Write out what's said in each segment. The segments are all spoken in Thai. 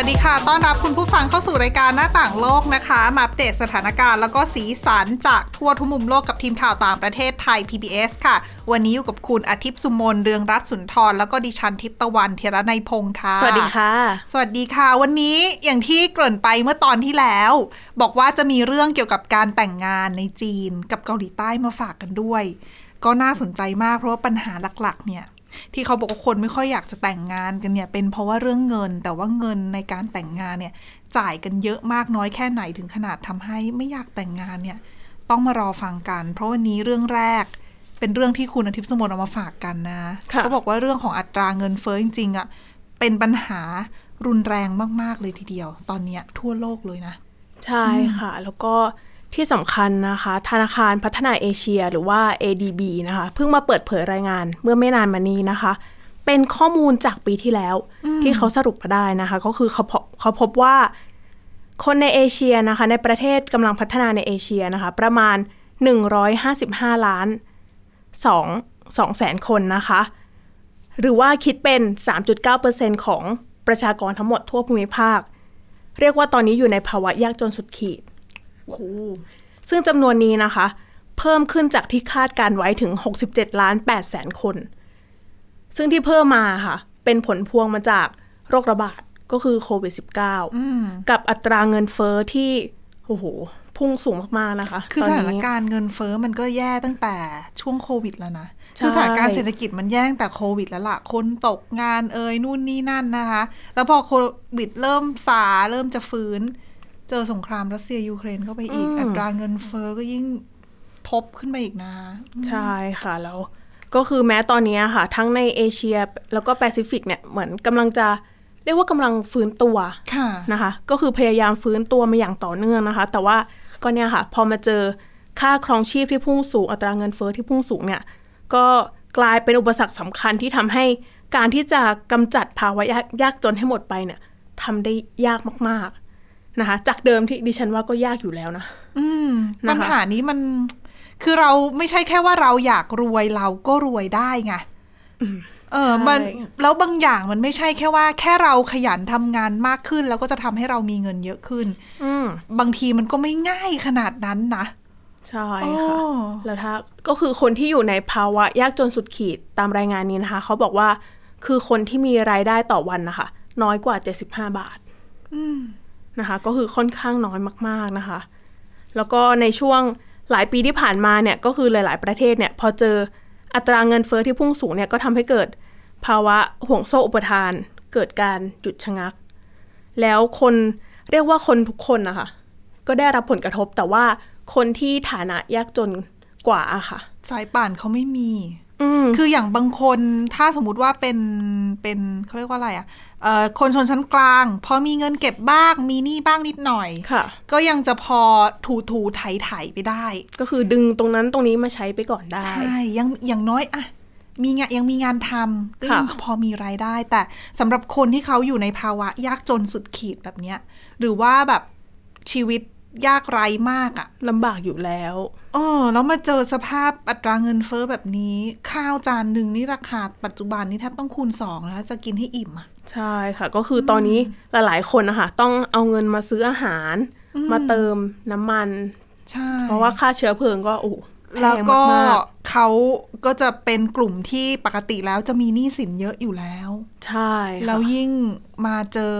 วัสดีค่ะ ต้อนรับคุณผู้ฟังเข้าสู่รายการหน้าต่างโลกนะคะ มาอัปเดตสถานการณ์แล้วก็สีสันจากทั่วทุกมุมโลกกับทีมข่าวต่างประเทศไทย PBS ค่ะ วันนี้อยู่กับคุณอาทิตย์สุมนเรืองรัตน์สุนทร แล้วก็ดิฉันทิพย์ตะวันเทระในยพงค์ค่ะ สวัสดีค่ะ สวัสดีค่ะ วันนี้อย่างที่เกริ่นไปเมื่อตอนที่แล้ว บอกว่าจะมีเรื่องเกี่ยวกับการแต่งงานในจีนกับเกาหลีใต้มาฝากกันด้วย ก็น่าสนใจมากเพราะว่าปัญหาหลักๆเนี่ย ที่เขาบอกว่าคนไม่ค่อยอยากจะแต่งงานกันเนี่ยเป็นเพราะว่าเรื่องเงิน แต่ว่าเงินในการแต่งงานเนี่ยจ่ายกันเยอะมากน้อยแค่ไหนถึงขนาดทำให้ไม่อยากแต่งงานเนี่ยต้องมารอฟังกัน เพราะวันนี้เรื่องแรกเป็นเรื่องที่คุณอาทิตย์สมนเอามาฝากกันนะค่ะเขาบอกว่าเรื่องของอัตราเงินเฟ้อจริงๆอะ่ะเป็นปัญหารุนแรงมาก ๆ เลยทีเดียว ตอนเนี้ยทั่วโลกเลยนะ ใช่ค่ะ แล้วก็ ที่สำคัญนะคะ ธนาคารพัฒนาเอเชียหรือว่า ADB นะคะ เพิ่งมาเปิดเผยรายงานเมื่อไม่นานมานี้นะคะ เป็นข้อมูลจากปีที่แล้ว ที่เขาสรุปมาได้นะคะ ก็คือเขาพบเขาพบว่า คนในเอเชียนะคะ ในประเทศกำลังพัฒนาในเอเชียนะคะ ประมาณ 155 ล้าน2 2แสนคนนะคะ หรือว่าคิดเป็น 3.9%ของประชากรทั้งหมดทั่วภูมิภาค เรียกว่าตอนนี้อยู่ในภาวะยากจนสุดขีด ซึ่งจำนวนนี้นะคะ เพิ่มขึ้นจากที่คาดการไว้ถึง 67 ล้าน8แสนคน ซึ่งที่เพิ่มมาค่ะ เป็นผลพวงมาจากโรคระบาดก็คือโควิด -19 กับอัตราเงินเฟอ้อที่ โอ้โห พุ่งสูงมาก ๆ นะคะ คือตสนถานนี้การณ์เงินเฟ้อมันก็แย่ตั้งแต่ช่วงโควิดแล้วนะใช่คือสถานการณ์เศรษฐกิจมันแย่ตั้งแต่โควิดแล้วล่ะ คนตกงานเอ่ยนู่นนี่นั่นนะคะ แล้วพอโควิดเริ่มซาเริ่มจะฟื้น เจอสงครามรัสเซียยูเครนเข้าไปอีก อัตราเงินเฟ้อก็ยิ่งทบขึ้นมาอีกนะ ใช่ค่ะแล้วก็คือแม้ตอนนี้ค่ะ ทั้งในเอเชียแล้วก็แปซิฟิกเนี่ยเหมือนกำลังจะเรียกว่ากำลังฟื้นตัวค่ะนะคะ ก็คือพยายามฟื้นตัวมาอย่างต่อเนื่องนะคะ แต่ว่าก็เนี่ยค่ะ พอมาเจอค่าครองชีพที่พุ่งสูงอัตราเงินเฟ้อที่พุ่งสูงเนี่ยก็กลายเป็นอุปสรรคสำคัญที่ทำให้การที่จะกำจัดภาวะยากยากจนให้หมดไปเนี่ยทำได้ยากมากๆ นะคะ จากเดิมที่ดิฉันว่าก็ยากอยู่แล้วนะอืมนะคะปัญหานี้มันคือเราไม่ใช่แค่ว่าเราอยากรวยเราก็รวยได้ไงเออมันแล้วบางอย่างมันไม่ใช่แค่ว่า แค่เราขยันทำงานมากขึ้น แล้วก็จะทำให้เรามีเงินเยอะขึ้นอืมบางทีมันก็ไม่ง่ายขนาดนั้นนะใช่ค่ะอ๋อแล้วถ้าก็คือคนที่อยู่ในภาวะยากจนสุดขีดตามรายงานนี้นะคะ เขาบอกว่าคือคนที่มีรายได้ต่อวันนะคะ น้อยกว่า 75 บาท นะคะ ก็คือค่อนข้างน้อยมาก ๆนะคะ แล้วก็ในช่วงหลายปีที่ผ่านมาเนี่ยก็คือหลาย ๆ ประเทศเนี่ยพอเจออัตราเงินเฟอ้อที่พุ่งสูงเนี่ยก็ทำให้เกิดภาวะห่วงโซ่อุปทาน เกิดการหยุดชะงัก แล้วคนเรียกว่าคนทุกคนนะคะก็ได้รับผลกระทบแต่ว่าคนที่ฐานะยากจนกว่าอะค่ะ สายป่านเขาไม่มี คืออย่างบางคนถ้าสมมุติว่าเป็นเป็นเขาเรียกว่าอะไรอะ่ะเอ่อคนชนชั้นกลาง พอมีเงินเก็บบ้างมีหนี้บ้างนิดหน่อยค่ะก็ยังจะพอถูถูไถไถไปได้ ก็คือดึงตรงนั้นตรงนี้มาใช้ไปก่อนได้ ใช่ ยังอย่างน้อยอะมีงานยังมีงานทำก็ยังค่ะพอมีรายได้ แต่สำหรับคนที่เขาอยู่ในภาวะยากจนสุดขีดแบบเนี้ย หรือว่าแบบชีวิต ยากไร้มากอะลำบากอยู่แล้วเออแล้วมาเจอสภาพอัตราเงินเฟ้อแบบนี้ ข้าวจานหนึ่งนี่ราคาปัจจุบันนี่แทบต้องคูณสองแล้วจะกินให้อิ่มอะใช่ค่ะ ก็คือตอนนี้หลายๆคนนะคะต้องเอาเงินมาซื้ออาหาร มาเติมน้ำมันใช่เพราะว่าค่าเชื้อเพลิงก็โอ้โหพงแล้วก็มากเขาก็จะเป็นกลุ่มที่ปกติแล้วจะมีหนี้สินเยอะอยู่แล้วๆใช่ค่ะแล้วยิ่งมาเจอ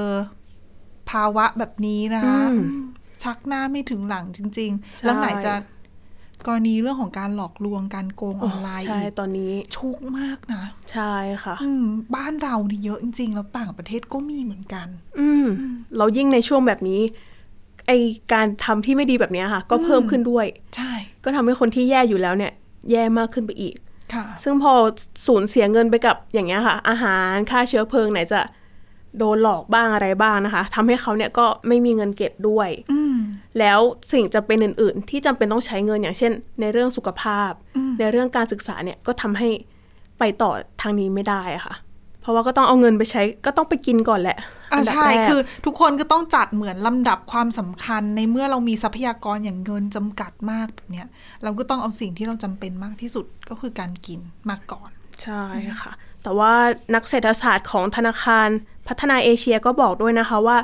ภาวะแบบนี้นะคะอืม ชักหน้าไม่ถึงหลังจริงใช่ๆแล้วไหนจะกรณีเรื่องของการหลอกลวงการโกงอโอ้อนไลน์ใช่อีกตอนนี้ชุกมากนะ ใช่ค่ะ อืมบ้านเรานี่เยอะจริง ๆ แล้วต่างประเทศก็มีเหมือนกัน อืมเรายิ่งในช่วงแบบนี้ไอการทำที่ไม่ดีแบบเนี้ยค่ะ ก็เพิ่มขึ้นด้วย ใช่ ก็ทำให้คนที่แย่อยู่แล้วเนี่ย แย่มากขึ้นไปอีก ค่ะ ซึ่งพอสูญเสียเงินไปกับอย่างเงี้ยค่ะ อาหารค่าเชื้อเพลิงไหนจะ โดนหลอกบ้างอะไรบ้างนะคะทำให้เขาเนี่ยก็ไม่มีเงินเก็บด้วยอืมแล้วสิ่งจำเป็นอื่น ๆ ที่จำเป็นต้องใช้เงินอย่างเช่น ในเรื่องสุขภาพ ในเรื่องการศึกษาเนี่ยก็ทำให้ไปต่อทางนี้ไม่ได้อะค่ะ เพราะว่าก็ต้องเอาเงินไปใช้ ก็ต้องไปกินก่อนแหละอะนดับใช่ แรก คือทุกคนก็ต้องจัดเหมือนลำดับความสำคัญในเมื่อเรามีทรัพยากรอย่างเงินจำกัดมากแบบเนี้ยเราก็ต้องเอาสิ่งที่เราจำเป็นมากที่สุดก็คือการกินมาก่อน ใช่ค่ะ แต่ว่านักเศรษฐศาสตร์ของธนาคารพัฒนาเอเชียก็บอกด้วยนะคะว่า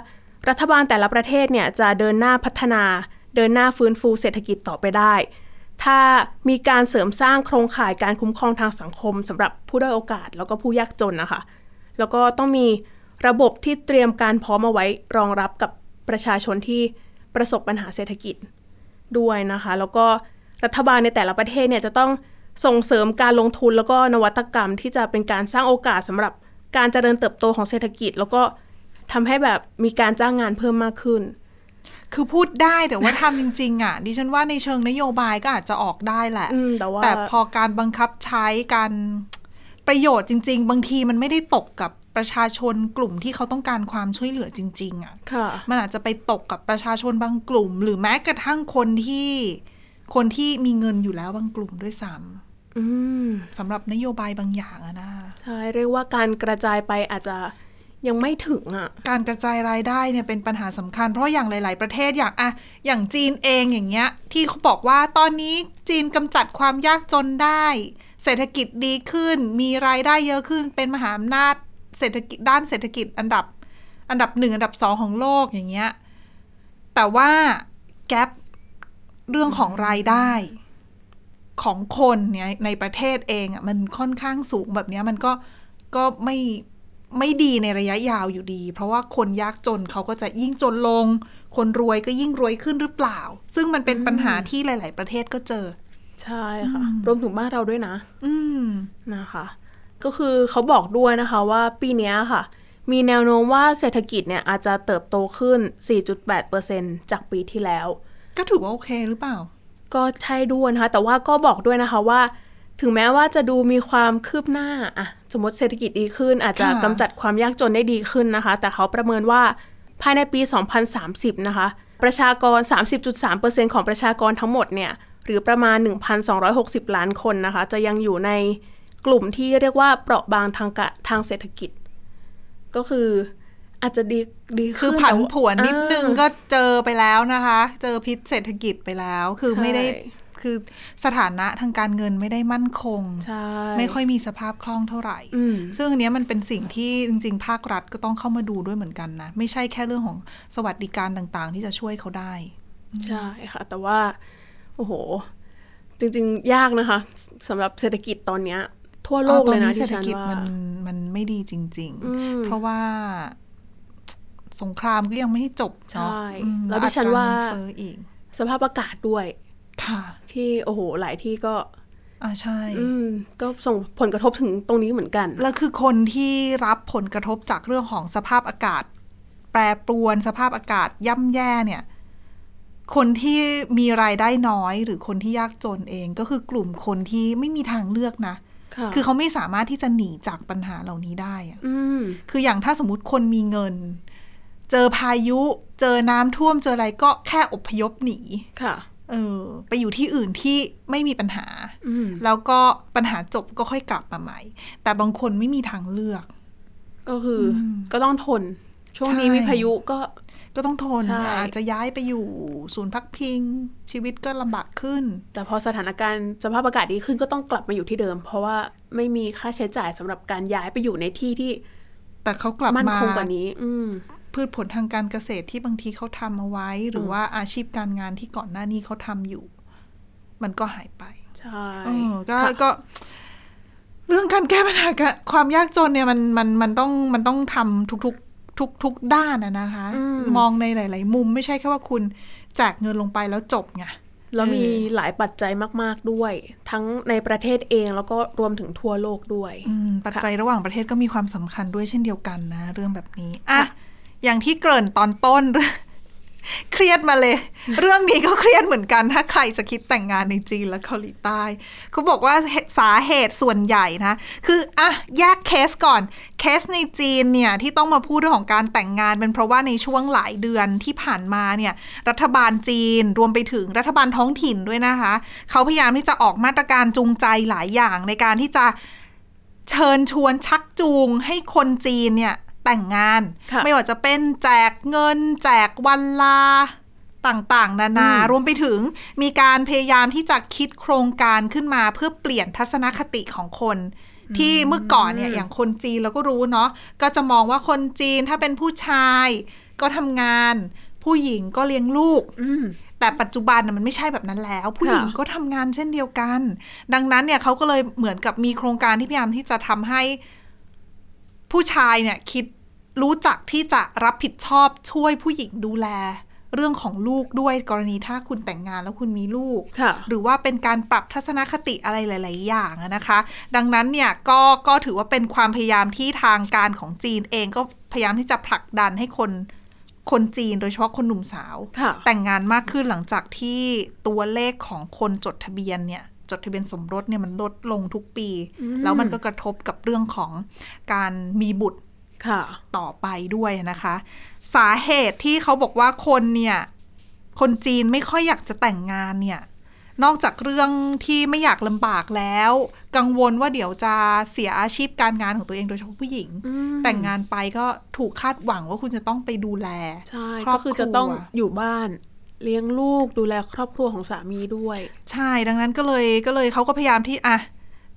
รัฐบาลแต่ละประเทศเนี่ยจะเดินหน้าพัฒนา เดินหน้าฟื้นฟูเศรษฐกิจต่อไปได้ ถ้ามีการเสริมสร้างโครงข่ายการคุ้มครองทางสังคมสำหรับผู้ด้อยโอกาส แล้วก็ผู้ยากจนนะคะ แล้วก็ต้องมีระบบที่เตรียมการพร้อมเอาไว้รองรับกับประชาชนที่ประสบปัญหาเศรษฐกิจด้วยนะคะ แล้วก็รัฐบาลในแต่ละประเทศเนี่ยจะต้อง ส่งเสริมการลงทุนแล้วก็นวัตกรรมที่จะเป็นการสร้างโอกาสสำหรับการเจริญเติบโตของเศรษฐกิจ แล้วก็ทำให้แบบมีการจ้างงานเพิ่มมากขึ้น คือพูดได้แต่ว่าทำจริง ๆ อะ ดิฉันว่าในเชิงนโยบายก็อาจจะออกได้แหละอืมแต่ว่าแต่พอการบังคับใช้การประโยชน์จริง ๆ บางทีมันไม่ได้ตกกับประชาชนกลุ่มที่เขาต้องการความช่วยเหลือจริง ๆอะค่ะ มันอาจจะไปตกกับประชาชนบางกลุ่ม หรือแม้กระทั่งคนที่ คนที่มีเงินอยู่แล้วบางกลุ่มด้วยซ้อืมำสำหรับนโยบายบางอย่างอะนะใช่เรียกว่าการกระจายไปอาจจะยังไม่ถึงอะการกระจายรายได้เนี่ยเป็นปัญหาสำคัญ เพราะอย่างหลาย ๆ ประเทศอย่างอะอย่างจีนเองอย่างเงี้ย ที่เขาบอกว่าตอนนี้จีนกำจัดความยากจนได้ เศรษฐกิจดีขึ้น มีรายได้เยอะขึ้น เป็นมหาอำนาจเศรษฐกิจด้านเศรษฐกิจอันดับ อันดับหนึ่งอันดับสองของโลกอย่างเงี้ยแต่ว่าแกลบ เรื่องของรายได้ของคนเนี่ยในประเทศเองอะมันค่อนข้างสูงแบบเนี้ยมันก็ก็ไม่ไม่ดีในระยะยาวอยู่ดี เพราะว่าคนยากจนเขาก็จะยิ่งจนลง คนรวยก็ยิ่งรวยขึ้นหรือเปล่า ซึ่งมันเป็นปัญหาที่หลาย ๆ ประเทศก็เจอ ใช่ค่ะ รวมถึงบ้านเราด้วยนะ อืมนะคะ ก็คือเขาบอกด้วยนะคะว่าปีเนี้ยค่ะ มีแนวโน้มว่าเศรษฐกิจเนี่ยอาจจะเติบโตขึ้น 4.8%จากปีที่แล้ว ก็ถือว่าโอเคหรือเปล่า ก็ใช่ด้วยนะคะ แต่ว่าก็บอกด้วยนะคะว่า ถึงแม้ว่าจะดูมีความคืบหน้าอะสมมติเศรษฐกิจดีขึ้น อาจจะค่ะกำจัดความยากจนได้ดีขึ้นนะคะ แต่เขาประเมินว่าภายในปี 2030 นะคะ ประชากร 30.3%ของประชากรทั้งหมดเนี่ย หรือประมาณ 1,260 ล้านคนนะคะ จะยังอยู่ในกลุ่มที่เรียกว่าเปราะบางทางกะทางเศรษฐกิจ ก็คือ อาจจะดีดีคืขึ้อนผันแต่ว่าผวนนิดนึงอ่าก็เจอไปแล้วนะคะ เจอพิษเศรษฐกิจไปแล้ว คือใช่ไม่ได้คือสถานะทางการเงินไม่ได้มั่นคงใช่ไม่ค่อยมีสภาพคล่องเท่าไหร่อืมซึ่งอันเนี้ยมันเป็นสิ่งที่จริง ๆ ภาครัฐก็ต้องเข้ามาดูด้วยเหมือนกันนะ ไม่ใช่แค่เรื่องของสวัสดิการต่างๆ ที่จะช่วยเขาได้ ใช่ค่ะ แต่ว่า โอ้โห จริง ๆ ยากนะคะสำหรับเศรษฐกิจตอนเนี้ยทั่วโลกตอเลยนะเศรที่ษฐฉันกิจว่ามันมันไม่ดีจริงอืมๆเพราะว่า สงครามก็ยังไม่ให้จบเนาะใช่อืมแล้วดิฉันว่าอัตรเงิเฟ้ออีกสภาพอากาศด้วยค่ะ ที่โอ้โหหลายที่ก็อ่าใช่อืมก็ส่งผลกระทบถึงตรงนี้เหมือนกัน แล้วคือคนที่รับผลกระทบจากเรื่องของสภาพอากาศ แปรปรวนสภาพอากาศย่ำแย่เนี่ย คนที่มีรายได้น้อย หรือคนที่ยากจนเองก็คือกลุ่มคนที่ไม่มีทางเลือกนะค่ะคือเขาไม่สามารถที่จะหนีจากปัญหาเหล่านี้ได้อะอืมคืออย่างถ้าสมมติคนมีเงิน เจอพายุ เจอน้ำท่วมเจออะไรก็แค่อพยพหนีค่ะเออไปอยู่ที่อื่นที่ไม่มีปัญหาอืมแล้วก็ปัญหาจบก็ค่อยกลับมาใหม่ แต่บางคนไม่มีทางเลือก ก็คืออมก็ต้องทน ช่วงนี้ใช่มีพายุก็ก็ต้องทนใช่อาจจะย้ายไปอยู่ศูนย์พักพิง ชีวิตก็ลำบากขึ้น แต่พอสถานการณ์สภาพอากาศดีขึ้นก็ต้องกลับมาอยู่ที่เดิม เพราะว่าไม่มีค่าใช้จ่ายสำหรับการย้ายไปอยู่ในที่ที่ แต่เขากลับมั่นมาคงกว่านี้ อืม พืชผลทางการเกษตรที่บางทีเขาทำเอาไว้ หรือว่าอาชีพการงานที่ก่อนหน้านี้เขาทำอยู่ มันก็หายไป ใช่เออก็ค่ะก็ เรื่องการแก้ปัญหากับความยากจนเนี่ยมันมันมันต้องมันต้องทำทุกๆทุกทุกด้านอะนะคะ มองในหลาย ๆ มุมไม่ใช่แค่ว่าคุณแจกเงินลงไปแล้วจบไงแล้วมีเออหลายปัจจัยมาก ๆ ด้วย ทั้งในประเทศเองแล้วก็รวมถึงทั่วโลกด้วยอืมปัจจัยระหว่างประเทศก็มีความสำคัญด้วยเช่นเดียวกันนะ เรื่องแบบนี้ อะ อย่างที่เกริ่นตอนต้น เครียดมาเลย เรื่องนี้ก็เครียดเหมือนกัน ถ้าใครจะคิดแต่งงานในจีนและเกาหลีใต้เขาบอกว่าสาเหตุส่วนใหญ่นะ คืออะแยกเคสก่อน เคสในจีนเนี่ยที่ต้องมาพูดเรื่องของการแต่งงานเป็นเพราะว่าในช่วงหลายเดือนที่ผ่านมาเนี่ยรัฐบาลจีนรวมไปถึงรัฐบาลท้องถิ่นด้วยนะคะเขาพยายามที่จะออกมาตรการจูงใจหลายอย่างในการที่จะเชิญชวนชักจูงให้คนจีนเนี่ย แต่งงานค่ะไม่ว่าจะเป็นแจกเงิน แจกวันลาต่างๆ นานาอืมรวมไปถึงมีการพยายามที่จะคิดโครงการขึ้นมาเพื่อเปลี่ยนทัศนคติของคน ที่เมื่อก่อนเนี่ยอย่างคนจีนเราก็รู้เนาะก็จะมองว่าคนจีนถ้าเป็นผู้ชายก็ทำงาน ผู้หญิงก็เลี้ยงลูกอืมแต่ปัจจุบันน่ะมันไม่ใช่แบบนั้นแล้ว ผู้หญิงค่ะก็ทำงานเช่นเดียวกัน ดังนั้นเนี่ยเขาก็เลยเหมือนกับมีโครงการที่พยายามที่จะทำให้ ผู้ชายเนี่ยคิดรู้จักที่จะรับผิดชอบช่วยผู้หญิงดูแล เรื่องของลูกด้วยกรณีถ้าคุณแต่งงานแล้วคุณมีลูกค่ะหรือว่าเป็นการปรับทัศนคติอะไรหลาย ๆ อย่างอะนะคะ ดังนั้นเนี่ยก็ก็ถือว่าเป็นความพยายามที่ทางการของจีนเองก็พยายามที่จะผลักดันให้คนคนจีนโดยเฉพาะคนหนุ่มสาวค่ะแต่งงานมากขึ้นหลังจากที่ตัวเลขของคนจดทะเบียนเนี่ยจ ดทะเบียนสมรสเนี่ยมันลดลงทุกปี แล้วมันก็กระทบกับเรื่องของการมีบุตรค่ะต่อไปด้วยนะคะ สาเหตุที่เขาบอกว่าคนเนี่ยคนจีนไม่ค่อยอยากจะแต่งงานเนี่ย นอกจากเรื่องที่ไม่อยากลำบากแล้ว กังวลว่าเดี๋ยวจะเสียอาชีพการงานของตัวเองโดยเฉพาะผู้หญิงอืมแต่งงานไปก็ถูกคาดหวังว่าคุณจะต้องไปดูแลใช่ครอบก็คือจะต้องครัวอยู่บ้าน เลี้ยงลูกดูแลครอบครัวของสามีด้วย ใช่ดังนั้นก็เลยก็เลยเขาก็พยายามที่อะ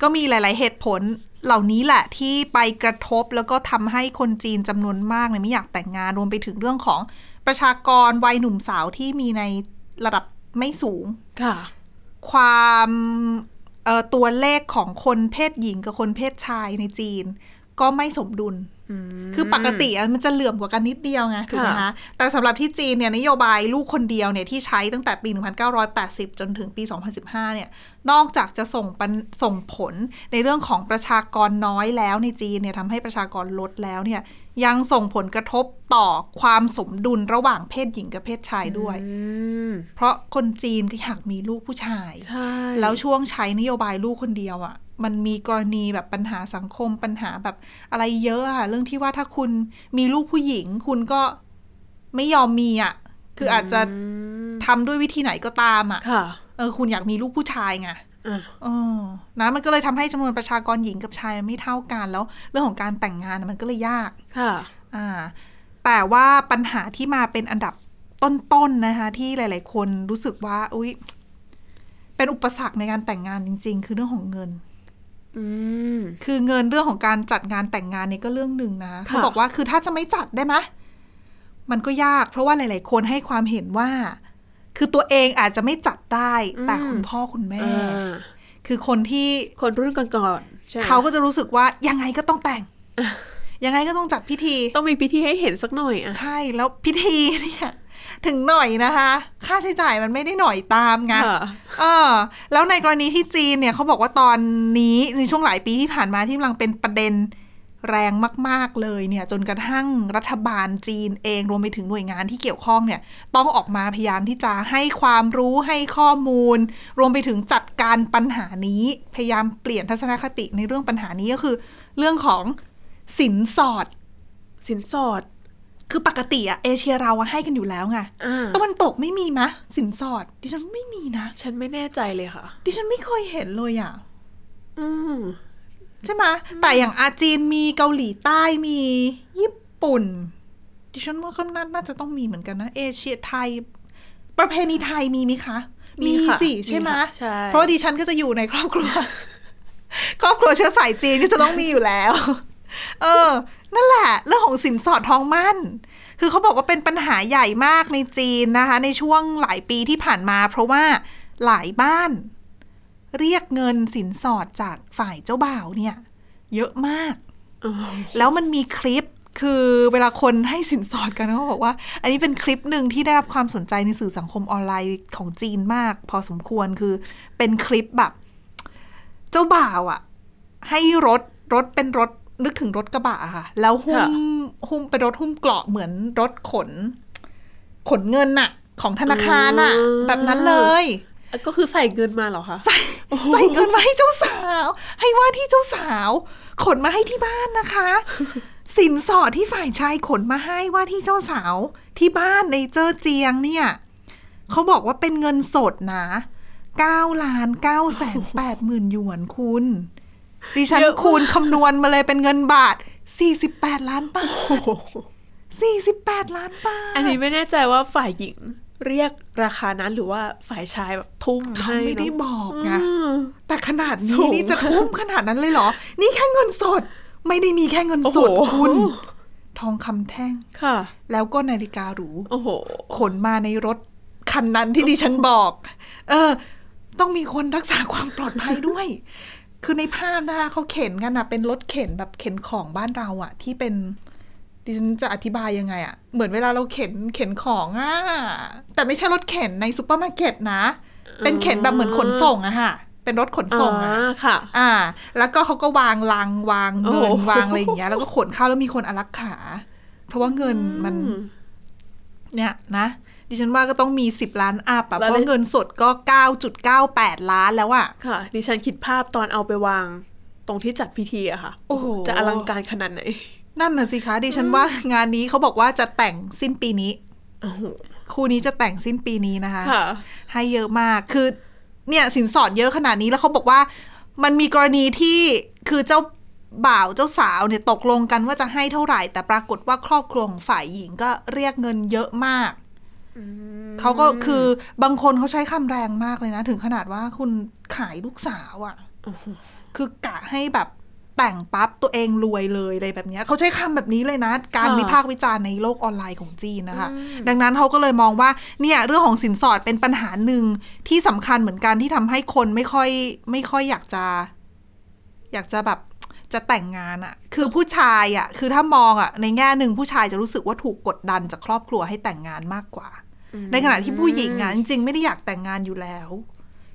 ก็มีหลาย ๆ เหตุผลเหล่านี้แหละที่ไปกระทบแล้วก็ทำให้คนจีนจำนวนมากเนี่ยไม่อยากแต่งงานรวมไปถึงเรื่องของประชากรวัยหนุ่มสาวที่มีในระดับไม่สูงค่ะ ความเอ่อตัวเลขของคนเพศหญิงกับคนเพศชายในจีน ก็ไม่สมดุล คือปกติอะมันจะเหลื่อมกว่ากันนิดเดียวไงถูกไหมคะค่ะแต่สำหรับที่จีนเนี่ยนโยบายลูกคนเดียวเนี่ยที่ใช้ตั้งแต่ปี 1980 จนถึงปี 2015 เนี่ยนอกจากจะส่งปันส่งผลในเรื่องของประชากรน้อยแล้วในจีนเนี่ยทำให้ประชากรลดแล้วเนี่ยยังส่งผลกระทบต่อความสมดุลระหว่างเพศหญิงกับเพศชายด้วยอืมเพราะคนจีนก็อยากมีลูกผู้ชายใช่แล้วช่วงใช้นโยบายลูกคนเดียวอะ่ะ มันมีกรณีแบบปัญหาสังคมปัญหาแบบอะไรเยอะอะเรื่องที่ว่าถ้าคุณมีลูกผู้หญิง คุณก็ไม่ยอมมีอะ่ะ คืออาจจะทำด้วยวิธีไหนก็ตามอะ่ะค่ะเออคุณอยากมีลูกผู้ชายไงอะเออนะมันก็เลยทำให้จำนวนประชากรหญิงกับชายมันไม่เท่ากันแล้ว เรื่องของการแต่งงานอะมันก็เลยยาก ค่ะ อ่า แต่ว่าปัญหาที่มาเป็นอันดับต้นๆนะคะ ที่หลาย ๆ คนรู้สึกว่า อุ๊ย เป็นอุปสรรคในการแต่งงานจริง ๆ คือเรื่องของเงินอืม คือเงินเรื่องของการจัดงานแต่งงานเนี่ยก็เรื่องหนึ่งนะค่ะเขาบอกว่าคือถ้าจะไม่จัดได้ไหมมันก็ยาก เพราะว่าหลาย ๆ คนให้ความเห็นว่า คือตัวเองอาจจะไม่จัดได้ แต่คุณพ่อคุณแม่อ่าคือคนที่คนรุ่นก่อนๆใช่ไหมเขาก็จะรู้สึกว่ายังไงก็ต้องแต่งยังไงก็ต้องจัดพิธี ต้องมีพิธีให้เห็นสักหน่อยอะใช่แล้วพิธีเนี่ย ถึงหน่อยนะคะ ค่าใช้จ่ายมันไม่ได้หน่อยตามไงค่ะเออ แล้วในกรณีที่จีนเนี่ยเขาบอกว่าตอนนี้ในช่วงหลายปีที่ผ่านมาที่กำลังเป็นประเด็นแรงมาก ๆ เลยเนี่ยจนกระทั่งรัฐบาลจีนเองรวมไปถึงหน่วยงานที่เกี่ยวข้องเนี่ยต้องออกมาพยายามที่จะให้ความรู้ให้ข้อมูล รวมไปถึงจัดการปัญหานี้ พยายามเปลี่ยนทัศนคติในเรื่องปัญหานี้ก็คือ เรื่องของสินสอด สินสอด คือปกติอะเอเชียเราอะให้กันอยู่แล้วไงอ่าตะวันตกไม่มีมะ สินสอด ดิฉันไม่มีนะ ฉันไม่แน่ใจเลยค่ะ ดิฉันไม่เคยเห็นเลยอะอืมใช่ไหมแต่อย่างอาจีนมีเกาหลีใต้มีญี่ปุ่น ดิฉันว่าก็น่าน่าจะต้องมีเหมือนกันนะ เอเชียไทย ประเพณีไทยมีไหมคะ มีค่ะสิใช่ไหมมีค่ะใช่เพราะว่าดิฉันก็จะอยู่ในครอบครัว ครอบครัวเชื้อสายจีนที่จะต้องมีอยู่แล้ว เออ นั่นแหละ เรื่องของสินสอดทองมั่น คือเขาบอกว่าเป็นปัญหาใหญ่มากในจีนนะคะ ในช่วงหลายปีที่ผ่านมา เพราะว่าหลายบ้าน เรียกเงินสินสอดจากฝ่ายเจ้าบ่าวเนี่ย เยอะมากอ๋อแล้วมันมีคลิปคือเวลาคนให้สินสอดกันเขาบอกว่า อันนี้เป็นคลิปหนึ่งที่ได้รับความสนใจในสื่อสังคมออนไลน์ของจีนมาก พอสมควรคือเป็นคลิปแบบ เจ้าบ่าวอะให้รถรถเป็นรถ นึกถึงรถกระบะอะค่ะ แล้วหุ้มหุ้มเป็นรถหุ้มเกราะเหมือนรถขน ขนเงินน่ะ ของธนาคารน่ะ แบบนั้นเลยก็คือใส่เงินมาเหรอคะใส่ใส่เงินมาให้เจ้าสาว ให้ว่าที่เจ้าสาว ขนมาให้ที่บ้านนะคะ สินสอดที่ฝ่ายชายขนมาให้ว่าที่เจ้าสาวที่บ้านในเจอเจียงเนี่ยเขาบอกว่าเป็นเงินสดนะ9ล้าน9แสน8หมื่นหยวนคุณ ดิฉันเยอะมากคูณคำนวณมาเลยเป็นเงินบาท 48 ล้านบาทโอ้โห48 ล้านบาท อันนี้ไม่แน่ใจว่าฝ่ายหญิงเรียกราคานั้นหรือว่าฝ่ายชายแบบทุ่มเขาให้ไม่ได้เนอะบอกไงอืมแต่ขนาดสูนี้งนี่จะคุ้มขนาดนั้นเลยเหรอ นี่แค่เงินสด ไม่ได้มีแค่เงินสดโอ้โหคุณทองคำแท่งค่ะ แล้วก็นาฬิกาหรูโอ้โหขนมาในรถคันนั้นที่ดิฉันบอก เออ ต้องมีคนรักษาความปลอดภัยด้วย คือในภาพนะคะเขาเข็นกันอะเป็นรถเข็นแบบเข็นของบ้านเราอะที่เป็นดิฉันจะอธิบายยังไงอะเหมือนเวลาเราเข็นเข็นของอะแต่ไม่ใช่รถเข็นในซูเปอร์มาร์เก็ตนะ เป็นเข็นแบบเหมือนขนส่งอะค่ะเป็นรถขนส่งอะอ่าค่ะ อ่า แล้วก็เขาก็วางลังวางเงินโอ้โหวางอะไรอย่างเงี้ย แล้วก็ขนเข้าแล้วมีคนอารักขา เพราะว่าเงินมันอืม เนี่ยนะดิฉันว่าก็ต้องมี 10 ล้าน up อะเพราะเงินสดก็ 9.98 ล้านแล้วอะค่ะ ดิฉันคิดภาพตอนเอาไปวางตรงที่จัดพิธีอะค่ะ โอ้โห จะอลังการขนาดไหน นั่นน่ะสิคะ ดิฉันว่างานนี้เขาบอกว่าจะแต่งสิ้นปีนี้โอ้โหคู่นี้จะแต่งสิ้นปีนี้นะคะค่ะให้เยอะมาก คือ เนี่ยสินสอดเยอะขนาดนี้แล้วเขาบอกว่า มันมีกรณีที่คือเจ้า บ่าวเจ้าสาวเนี่ยตกลงกันว่าจะให้เท่าไหร่ แต่ปรากฏว่าครอบครัวของฝ่ายหญิงก็เรียกเงินเยอะมากเขาก็คือบางคนเขาใช้คำแรงมากเลยนะ ถึงขนาดว่าคุณขายลูกสาวอะ่ะคือกะให้แบบแต่งปั๊บตัวเองรวยเลยอะไรแบบเนี้ยเขาใช้คำแบบนี้เลยนะ การค่ะวิพากษ์วิจารณ์ในโลกออนไลน์ของจีนนะคะ ดังนั้นเขาก็เลยมองว่าเนี่ยเรื่องของสินสอดเป็นปัญหาหนึ่งที่สำคัญเหมือนกันที่ทำให้คนไม่ค่อยไม่ค่อยอยากจะ อยากจะแบบ จะแต่งงานอะ่ะคือผู้ชายอะ่ะคือถ้ามองอะ่ะในแง่หนึ่งผู้ชายจะรู้สึกว่าถูกกดดันจากครอบครัวให้แต่งงานมากกว่า ในขณะที่ผู้หญิงอะจริงๆไม่ได้อยากแต่งงานอยู่แล้ว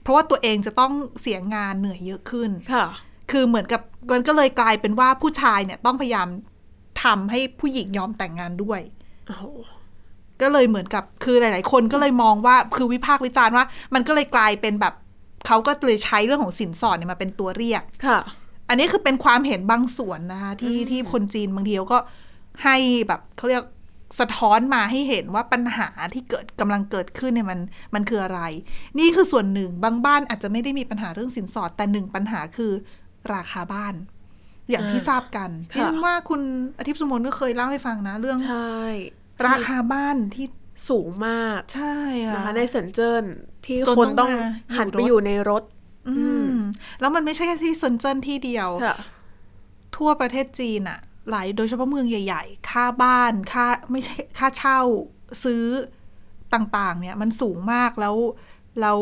เพราะว่าตัวเองจะต้องเสียงานเหนื่อยเยอะขึ้นค่ะ คือเหมือนกับมันก็เลยกลายเป็นว่าผู้ชายเนี่ยต้องพยายามทำให้ผู้หญิงยอมแต่งงานด้วยโอ้โหก็เลยเหมือนกับคือหลาย ๆ คนก็เลยมองว่าคือวิพากษ์วิจารณ์ว่า มันก็เลยกลายเป็นแบบเขาก็เลยใช้เรื่องของสินสอดเนี่ยมาเป็นตัวเรียกค่ะ อันนี้คือเป็นความเห็นบางส่วนนะคะ ที่ที่คนจีนบางทีเขาก็ให้แบบเขาเรียกสะท้อนมาให้เห็นว่าปัญหาที่เกิดกำลังเกิดขึ้นเนี่ยมันมันคืออะไร นี่คือส่วนหนึ่งบางบ้านอาจจะไม่ได้มีปัญหาเรื่องสินสอด แต่หนึ่งปัญหาคือราคาบ้าน อย่างที่ทราบกันค่ะที่ฉันว่าคุณอาทิตย์สมนก็เคยเล่าให้ฟังนะเรื่องใช่ราคาบ้านที่สูงมากใช่ค่ะนะคะในเซินเจิ้นที่จนคนต้ต้อองงมาหันไปอยู่รถอยู่ในรถ อืม แล้วมันไม่ใช่แค่ที่เซินเจิ้นที่เดียวค่ะทั่วประเทศจีนอะหลายโดยเฉพาะเมืองใหญ่ ๆ ค่าบ้าน ค่าไม่ใช่ค่าเช่าซื้อต่างๆ เนี่ยมันสูงมากแล้วแล้ว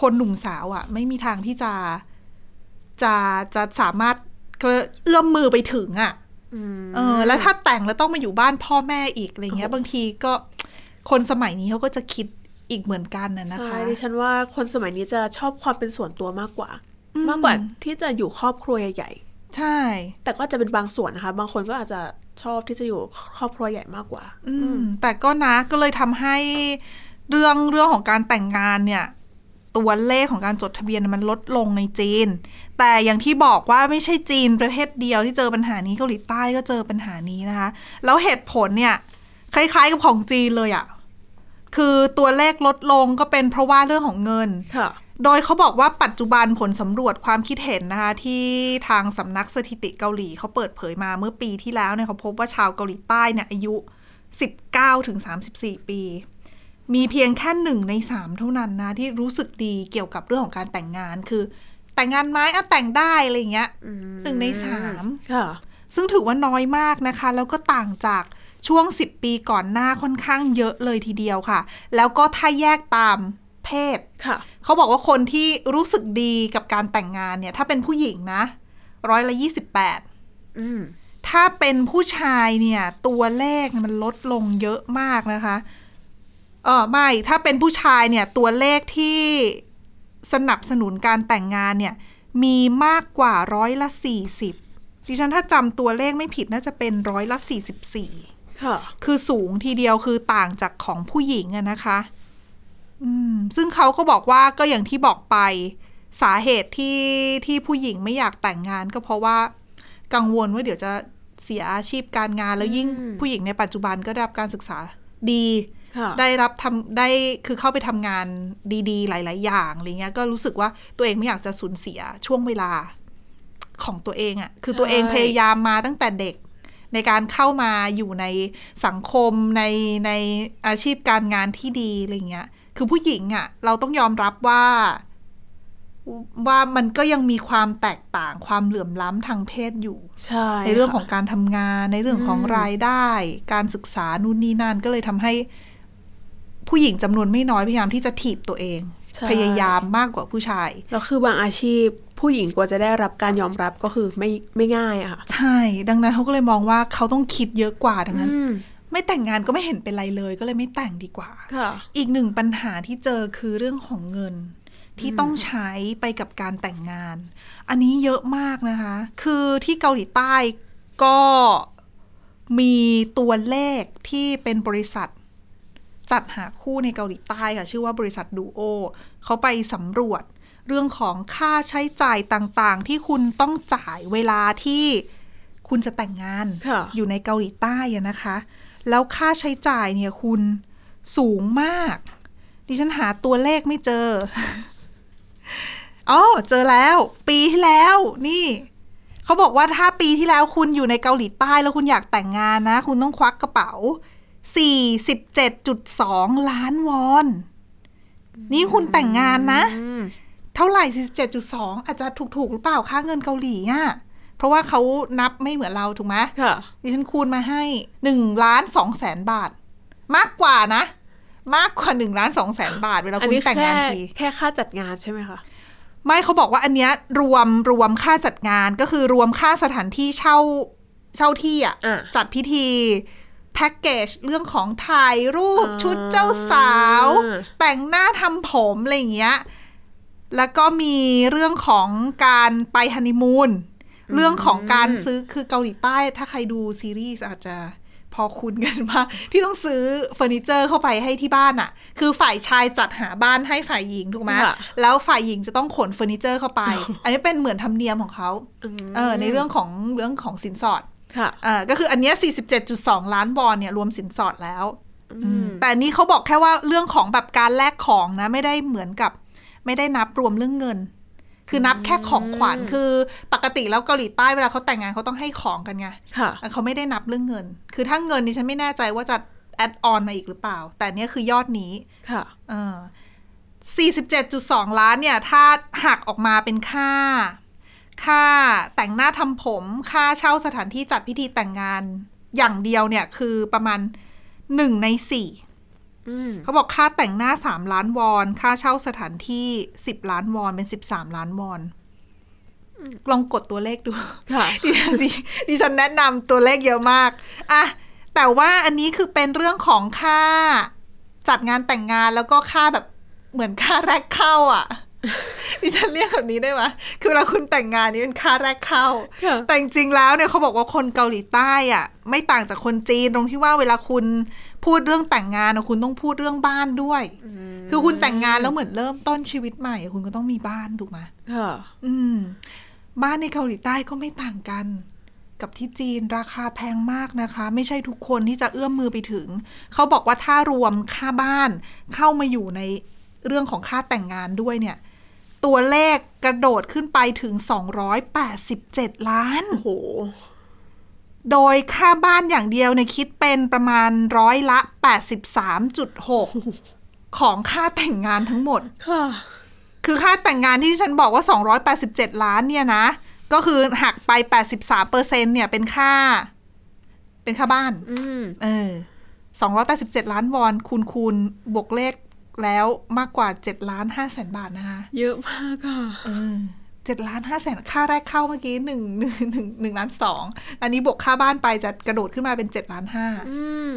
คนหนุ่มสาวอะไม่มีทางที่จะจะจะสามารถเอื้อมมือไปถึงอะเออ แล้วถ้าแต่งแล้วต้องมาอยู่บ้านพ่อแม่อีกอะไรเงี้ย บางทีก็คนสมัยนี้เขาก็จะคิดอีกเหมือนกันนะนะใช่คะดิฉันว่าคนสมัยนี้จะชอบความเป็นส่วนตัวมากกว่าอื มมากกว่าที่จะอยู่ครอบครัวใหญ่ใช่ๆแต่ก็จะเป็นบางส่วนนะคะ บางคนก็อาจจะชอบที่จะอยู่ครอบครัวใหญ่มากกว่า อืม แต่ก็นะก็เลยทำให้เรื่องเรื่องของการแต่งงานเนี่ย ตัวเลขของการจดทะเบียนมันลดลงในจีน แต่อย่างที่บอกว่าไม่ใช่จีนประเทศเดียวที่เจอปัญหานี้เกาหลีใต้ก็เจอปัญหานี้นะคะ แล้วเหตุผลเนี่ย คล้าย ๆกับของจีนเลยอะ่ะคือตัวเลขลดลงก็เป็นเพราะว่าเรื่องของเงินค่ะ โดยเขาบอกว่าปัจจุบันผลสำรวจความคิดเห็นนะคะที่ทางสำนักสถิติเกาหลีเขาเปิดเผยมาเมื่อปีที่แล้วเนี่ยเขาพบว่าชาวเกาหลีใต้เนี่ยอายุ 19ถึง34 ปี มีเพียงแค่หนึ่งในสามเท่านั้นนะที่รู้สึกดีเกี่ยวกับเรื่องของการแต่งงานคือ แต่งงานไหมอะแต่งได้อะไรอย่างเงี้ยหนึ่งในสามค่ะซึ่งถือว่าน้อยมากนะคะ แล้วก็ต่างจากช่วง 10 ปีก่อนหน้าค่อนข้างเยอะเลยทีเดียวค่ะ แล้วก็ถ้าแยกตาม เพศค่ะเขาบอกว่าคนที่รู้สึกดีกับการแต่งงานเนี่ย ถ้าเป็นผู้หญิงนะร้อยละยี่สิบแปดอืมถ้าเป็นผู้ชายเนี่ย ตัวเลขมันลดลงเยอะมากนะคะ เออไม่ ถ้าเป็นผู้ชายเนี่ย ตัวเลขที่สนับสนุนการแต่งงานเนี่ย มีมากกว่าร้อยละสี่สิบดิฉันถ้าจำตัวเลขไม่ผิดน่าจะเป็นร้อยละสี่สิบสี่ค่ะคือสูงทีเดียวคือต่างจากของผู้หญิงอะนะคะอืม ซึ่งเขาก็บอกว่าก็อย่างที่บอกไปสาเหตุที่ที่ผู้หญิงไม่อยากแต่งงาน ก็เพราะว่ากังวลว่าเดี๋ยวจะเสียอาชีพการงาน แล้วยิ่งอืมผู้หญิงในปัจจุบันก็ได้รับการศึกษาดีค่ะได้รับทำได้คือเข้าไปทำงานดี ๆ หลาย ๆ อย่างอะไรเงี้ยก็รู้สึกว่าตัวเองไม่อยากจะสูญเสียช่วงเวลาของตัวเองอะ่ะคือตัวเองพยายามมาตั้งแต่เด็กในการเข้ามาอยู่ในสังคมในในอาชีพการงานที่ดีอะไรเงี้ย คือผู้หญิงอะ่ะ เราต้องยอมรับว่าว่ามันก็ยังมีความแตกต่างความเหลื่อมล้ำทางเพศอยู่ใช่ในเรื่องค่ะของการทำงานในเรื่องของอืมรายได้ การศึกษานู่นนี่นั่นก็เลยทำให้ ผู้หญิงจำนวนไม่น้อยพยายามที่จะถีบตัวเองใช่พยายามมากกว่าผู้ชายแล้วคือบางอาชีพ ผู้หญิงกว่าจะได้รับการยอมรับก็คือไม่ไม่ง่ายอะค่ะใช่ ดังนั้นเขาก็เลยมองว่าเขาต้องคิดเยอะกว่าดังนั้นอืม ไม่แต่งงานก็ไม่เห็นเป็นไรเลย ก็เลยไม่แต่งดีกว่าค่ะอีกหนึ่งปัญหาที่เจอคือเรื่องของเงิน ที่ต้องใช้ไปกับการแต่งงาน อันนี้เยอะมากนะคะ คือที่เกาหลีใต้ก็มีตัวเลขที่เป็นบริษัท จัดหาคู่ในเกาหลีใต้ค่ะ ชื่อว่าบริษัทดูโอเขาไปสำรวจเรื่องของค่าใช้จ่ายต่างๆ ที่คุณต้องจ่ายเวลาที่คุณจะแต่งงานค่ะอยู่ในเกาหลีใต้อะนะคะ แล้วค่าใช้จ่ายเนี่ยคุณสูงมาก ดิฉันหาตัวเลขไม่เจอ อ๋อ เจอแล้ว ปีที่แล้ว นี่ เขาบอกว่าถ้าปีที่แล้วคุณอยู่ในเกาหลีใต้แล้วคุณอยากแต่งงานนะ คุณต้องควักกระเป๋า 47.2 ล้านวอน นี่คุณแต่งงานนะอืมเท่าไหร่ 47.2 อาจจะถูกๆหรือเปล่าค่าเงินเกาหลีอะ เพราะว่าเขานับไม่เหมือนเราถูกไหมค่ะดิฉันคูณมาให้หนึ่งล้านสองแสนบาท มากกว่านะ มากกว่าหนึ่งล้านสองแสนบาทเวลาอันคุณนี้แต่งแค่งานทีแค่ค่าจัดงานใช่ไหมคะไม่เขาบอกว่าอันเนี้ยรวมรวมค่าจัดงานก็คือรวมค่าสถานที่เช่าเช่าที่อะอะจัดพิธีแพ็กเกจเรื่องของถ่ายรูปอ่าชุดเจ้าสาว แต่งหน้าทำผม อะไรอย่างเงี้ย แล้วก็มีเรื่องของการไปฮันนีมูน เรื่องของการซื้อคือเกาหลีใต้ ถ้าใครดูซีรีส์อาจจะพอคุ้นกันมากที่ต้องซื้อเฟอร์นิเจอร์เข้าไปให้ที่บ้านอะ่ะ คือฝ่ายชายจัดหาบ้านให้ฝ่ายหญิงถูกไหมค่ะแล้วฝ่ายหญิงจะต้องขนเฟอร์นิเจอร์เข้าไป อันนี้เป็นเหมือนธรรมเนียมของเขาเออในเรื่องของเรื่องของสินสอดค่ะอ่าก็คืออันเนี้ย47.2 ล้านวอนเนี่ยรวมสินสอดแล้วแต่อันนี้เขาบอกแค่ว่าเรื่องของแบบการแลกของนะ ไม่ได้เหมือนกับ ไม่ได้นับรวมเรื่องเงิน คือนับแค่ของขวัญคือปกติแล้วเกาหลีใต้เวลาเขาแต่งงานเขาต้องให้ของกันไงค่ะเขาไม่ได้นับเรื่องเงิน คือถ้าเงินนี่ฉันไม่แน่ใจว่าจะแอดออนมาอีกหรือเปล่า แต่เนี้ยคือยอดนี้ค่ะเออ47.2 ล้านเนี่ย ถ้าหักออกมาเป็นค่า ค่าแต่งหน้าทำผม ค่าเช่าสถานที่จัดพิธีแต่งงานอย่างเดียวเนี่ย คือประมาณหนึ่งในสี่อืม เขาบอกค่าแต่งหน้า3ล้านวอน ค่าเช่าสถานที่10ล้านวอน เป็น13ล้านวอนลองกดตัวเลขดูค่ะดิดิดิฉันแนะนำตัวเลขเยอะมากอะแต่ว่าอันนี้คือเป็นเรื่องของค่าจัดงานแต่งงานแล้วก็ค่าแบบเหมือนค่าแรกเข้าอะดิฉันเรียกแบบนี้ได้ไหมคือเวลาคุณแต่งงานนี่เป็นค่าแรกเข้าค่ะแต่จริงๆแล้วเนี่ยเขาบอกว่าคนเกาหลีใต้อะ ไม่ต่างจากคนจีนตรงที่ว่าเวลาคุณ พูดเรื่องแต่งงานอะคุณต้องพูดเรื่องบ้านด้วย คือคุณแต่งงานแล้วเหมือนเริ่มต้นชีวิตใหม่ คุณก็ต้องมีบ้านถูกไหมค่ะอืม บ้านในเกาหลีใต้ก็ไม่ต่างกัน กับที่จีนราคาแพงมากนะคะ ไม่ใช่ทุกคนที่จะเอื้อมมือไปถึง เขาบอกว่าถ้ารวมค่าบ้านเข้ามาอยู่ในเรื่องของค่าแต่งงานด้วยเนี่ย ตัวเลขกระโดดขึ้นไปถึง 287 ล้าน โอ้โห โดยค่าบ้านอย่างเดียวเนี่ยคิดเป็นประมาณร้อยละ 83.6 ของค่าแต่งงานทั้งหมด ค่ะ คือค่าแต่งงานที่ฉันบอกว่า 287 ล้านเนี่ยนะ ก็คือหักไป 83เปอร์เซ็นเนี่ยเป็นค่า เป็นค่าบ้านอืมเออ287 ล้านวอนคูณคูณบวกเลขแล้วมากกว่า 7 ล้าน5แสนบาทนะคะ เยอะมากค่ะ เออ เจ็ดล้านห้าแสนค่าแรกเข้าเมื่อกี้หนึ่งหนึ่งหนึ่งหนึ่งล้านสองอันนี้บวกค่าบ้านไปจะกระโดดขึ้นมาเป็นเจ็ดล้านห้าอืม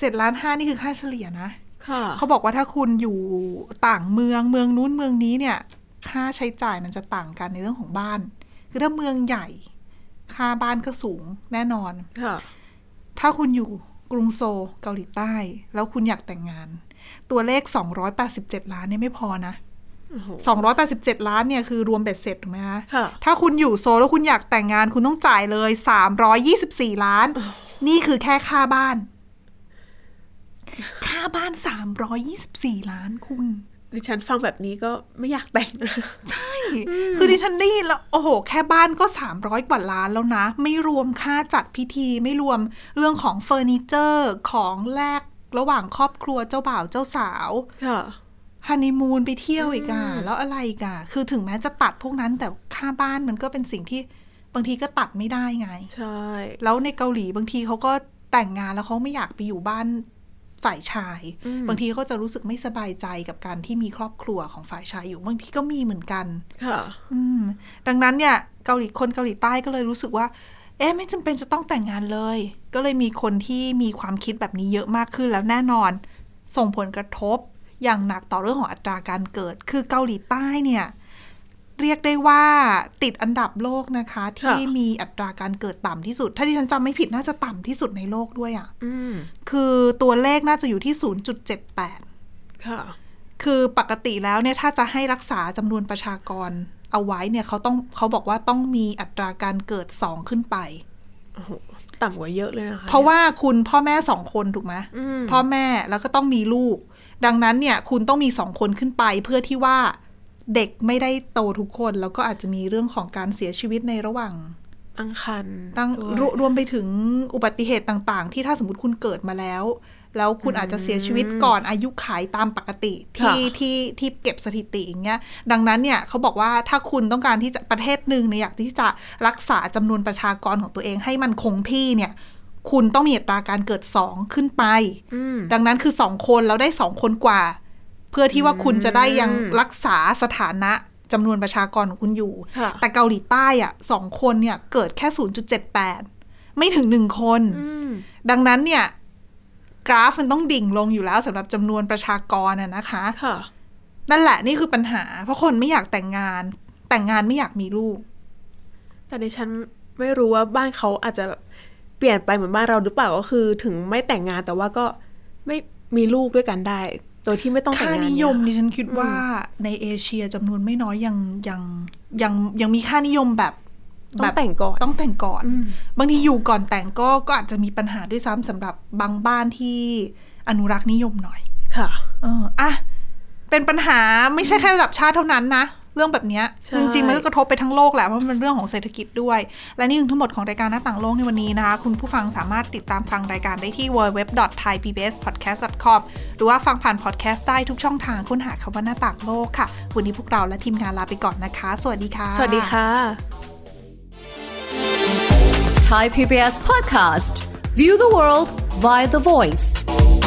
เจ็ดล้านห้านี่คือค่าเฉลี่ยนะค่ะเขาบอกว่าถ้าคุณอยู่ต่างเมืองเมืองนู้นเมืองนี้เนี่ย ค่าใช้จ่ายมันจะต่างกันในเรื่องของบ้าน คือถ้าเมืองใหญ่ ค่าบ้านก็สูงแน่นอนค่ะถ้าคุณอยู่กรุงโซลเกาหลีใต้ แล้วคุณอยากแต่งงาน ตัวเลข 287 ล้านเนี่ยไม่พอนะโอ้โห 287 ล้านเนี่ยคือรวมเบ็ดเสร็จถูกไหมคะค่ะถ้าคุณอยู่โซลแล้วคุณอยากแต่งงานคุณต้องจ่ายเลย 324 ล้าน นี่คือแค่ค่าบ้าน ค่าบ้าน 324 ล้านคุณดิฉันฟังแบบนี้ก็ไม่อยากแต่ง ใช่ คือดิฉันได้ยินแล้ว โอ้โห แค่บ้านก็ 300 กว่าล้านแล้วนะ ไม่รวมค่าจัดพิธี ไม่รวมเรื่องของเฟอร์นิเจอร์ของแลกระหว่างครอบครัวเจ้าบ่าวเจ้าสาว ค่ะ ฮันนีมูนไปเที่ยวอีกอะแล้วอะไรอีกอะคือถึงแม้จะตัดพวกนั้นแต่ค่าบ้านมันก็เป็นสิ่งที่บางทีก็ตัดไม่ได้ไง ใช่ แล้วในเกาหลีบางทีเขาก็แต่งงานแล้วเขาไม่อยากไปอยู่บ้านฝ่ายชาย บางทีเขาจะรู้สึกไม่สบายใจกับการที่มีครอบครัวของฝ่ายชายอยู่บางทีก็มีเหมือนกัน ค่ะ อืม ดังนั้นเนี่ยเกาหลีคนเกาหลีใต้ก็เลยรู้สึกว่า เอ๊ะไม่จำเป็นจะต้องแต่งงานเลย ก็เลยมีคนที่มีความคิดแบบนี้เยอะมากขึ้นแล้วแน่นอน ส่งผลกระทบ อย่างหนักต่อเรื่องของอัตราการเกิด คือเกาหลีใต้เนี่ยเรียกได้ว่าติดอันดับโลกนะคะ ที่มีอัตราการเกิดต่ำที่สุด ถ้าที่ฉันจำไม่ผิดน่าจะต่ำที่สุดในโลกด้วยอะ่ะอืมคือตัวเลขน่าจะอยู่ที่ 0.78 ค่ะ คือปกติแล้วเนี่ยถ้าจะให้รักษาจำนวนประชากรเอาไว้เนี่ยเขาต้องเขาบอกว่าต้องมีอัตราการเกิดสองขึ้นไปโอ้โหต่ำกว่าเยอะเลยนะคะ เพราะว่าคุณพ่อแม่สองคนถูกไหมอืมพ่อแม่แล้วก็ต้องมีลูก ดังนั้นเนี่ยคุณต้องมีสองคนขึ้นไปเพื่อที่ว่าเด็กไม่ได้โตทุกคน แล้วก็อาจจะมีเรื่องของการเสียชีวิตในระหว่างตั้งคันตั้งด้วยรวรวมไปถึงอุบัติเหตุต่าง ๆ ที่ถ้าสมมติคุณเกิดมาแล้ว แล้วคุณอาจจะเสียชีวิตก่อนอายุขายตามปกติที่ที่ที่เก็บสถิติอย่างเงี้ยดังนั้นเนี่ยเขาบอกว่าถ้าคุณต้องการที่จะประเทศหนึ่งเนี่ยอยากที่จะรักษาจำนวนประชากรของตัวเองให้มันคงที่เนี่ย คุณต้องมีอัตราการเกิดสองขึ้นไปอืมดังนั้นคือสองคนแล้วได้สองคนกว่า เพื่อที่ว่าคุณจะได้ยังอืมรักษาสถานะจำนวนประชากรของคุณอยู่ค่ะแต่เกาหลีใต้อะสองคนเนี่ยเกิดแค่ 0.78 ไม่ถึงหนึ่งคนอืมดังนั้นเนี่ยกราฟมันต้องดิ่งลงอยู่แล้วสำหรับจำนวนประชากรน่ะนะคะค่ะนั่นแหละนี่คือปัญหา เพราะคนไม่อยากแต่งงาน แต่งงานไม่อยากมีลูก แต่ดิฉันไม่รู้ว่าบ้านเขาอาจจะแบบ เปลี่ยนไปเหมือนบ้านเราหรือเปล่าก็คือ ถึงไม่แต่งงานแต่ว่าก็ไม่มีลูกด้วยกันได้ โดยที่ไม่ต้องแต่งานค่างนิยมเดิฉันคิดว่าในเอเชียจำนวนไม่น้อยยังยังยังยังมีค่านิยมแบบต้แบองบแต่งก่อนต้องแต่งก่อนอืมบางทีอยู่ก่อนแต่งก็ก็อาจจะมีปัญหาด้วยซ้ำสำหรับบางบ้านที่อนุรักษ์นิยมหน่อย ค่ะ เอออะเป็นปัญหาไม่ใช่แค่ระดับชาติเท่านั้นนะ เรื่องแบบเนี้ยใช่คือจริงๆมันก็กระทบไปทั้งโลกแหละเพราะมันเป็นเรื่องของเศรษฐกิจด้วย และนี่คือทั้งหมดของรายการหน้าต่างโลกในวันนี้นะคะ คุณผู้ฟังสามารถติดตามฟังรายการได้ที่ www.thaipbspodcast.com หรือว่าฟังผ่านพอดแคสต์ได้ทุกช่องทางค้นหาคำว่าหน้าต่างโลกค่ะ วันนี้พวกเราและทีมงานลาไปก่อนนะคะ สวัสดีค่ะ สวัสดีค่ะ Thai PBS podcast. View the world via the voice.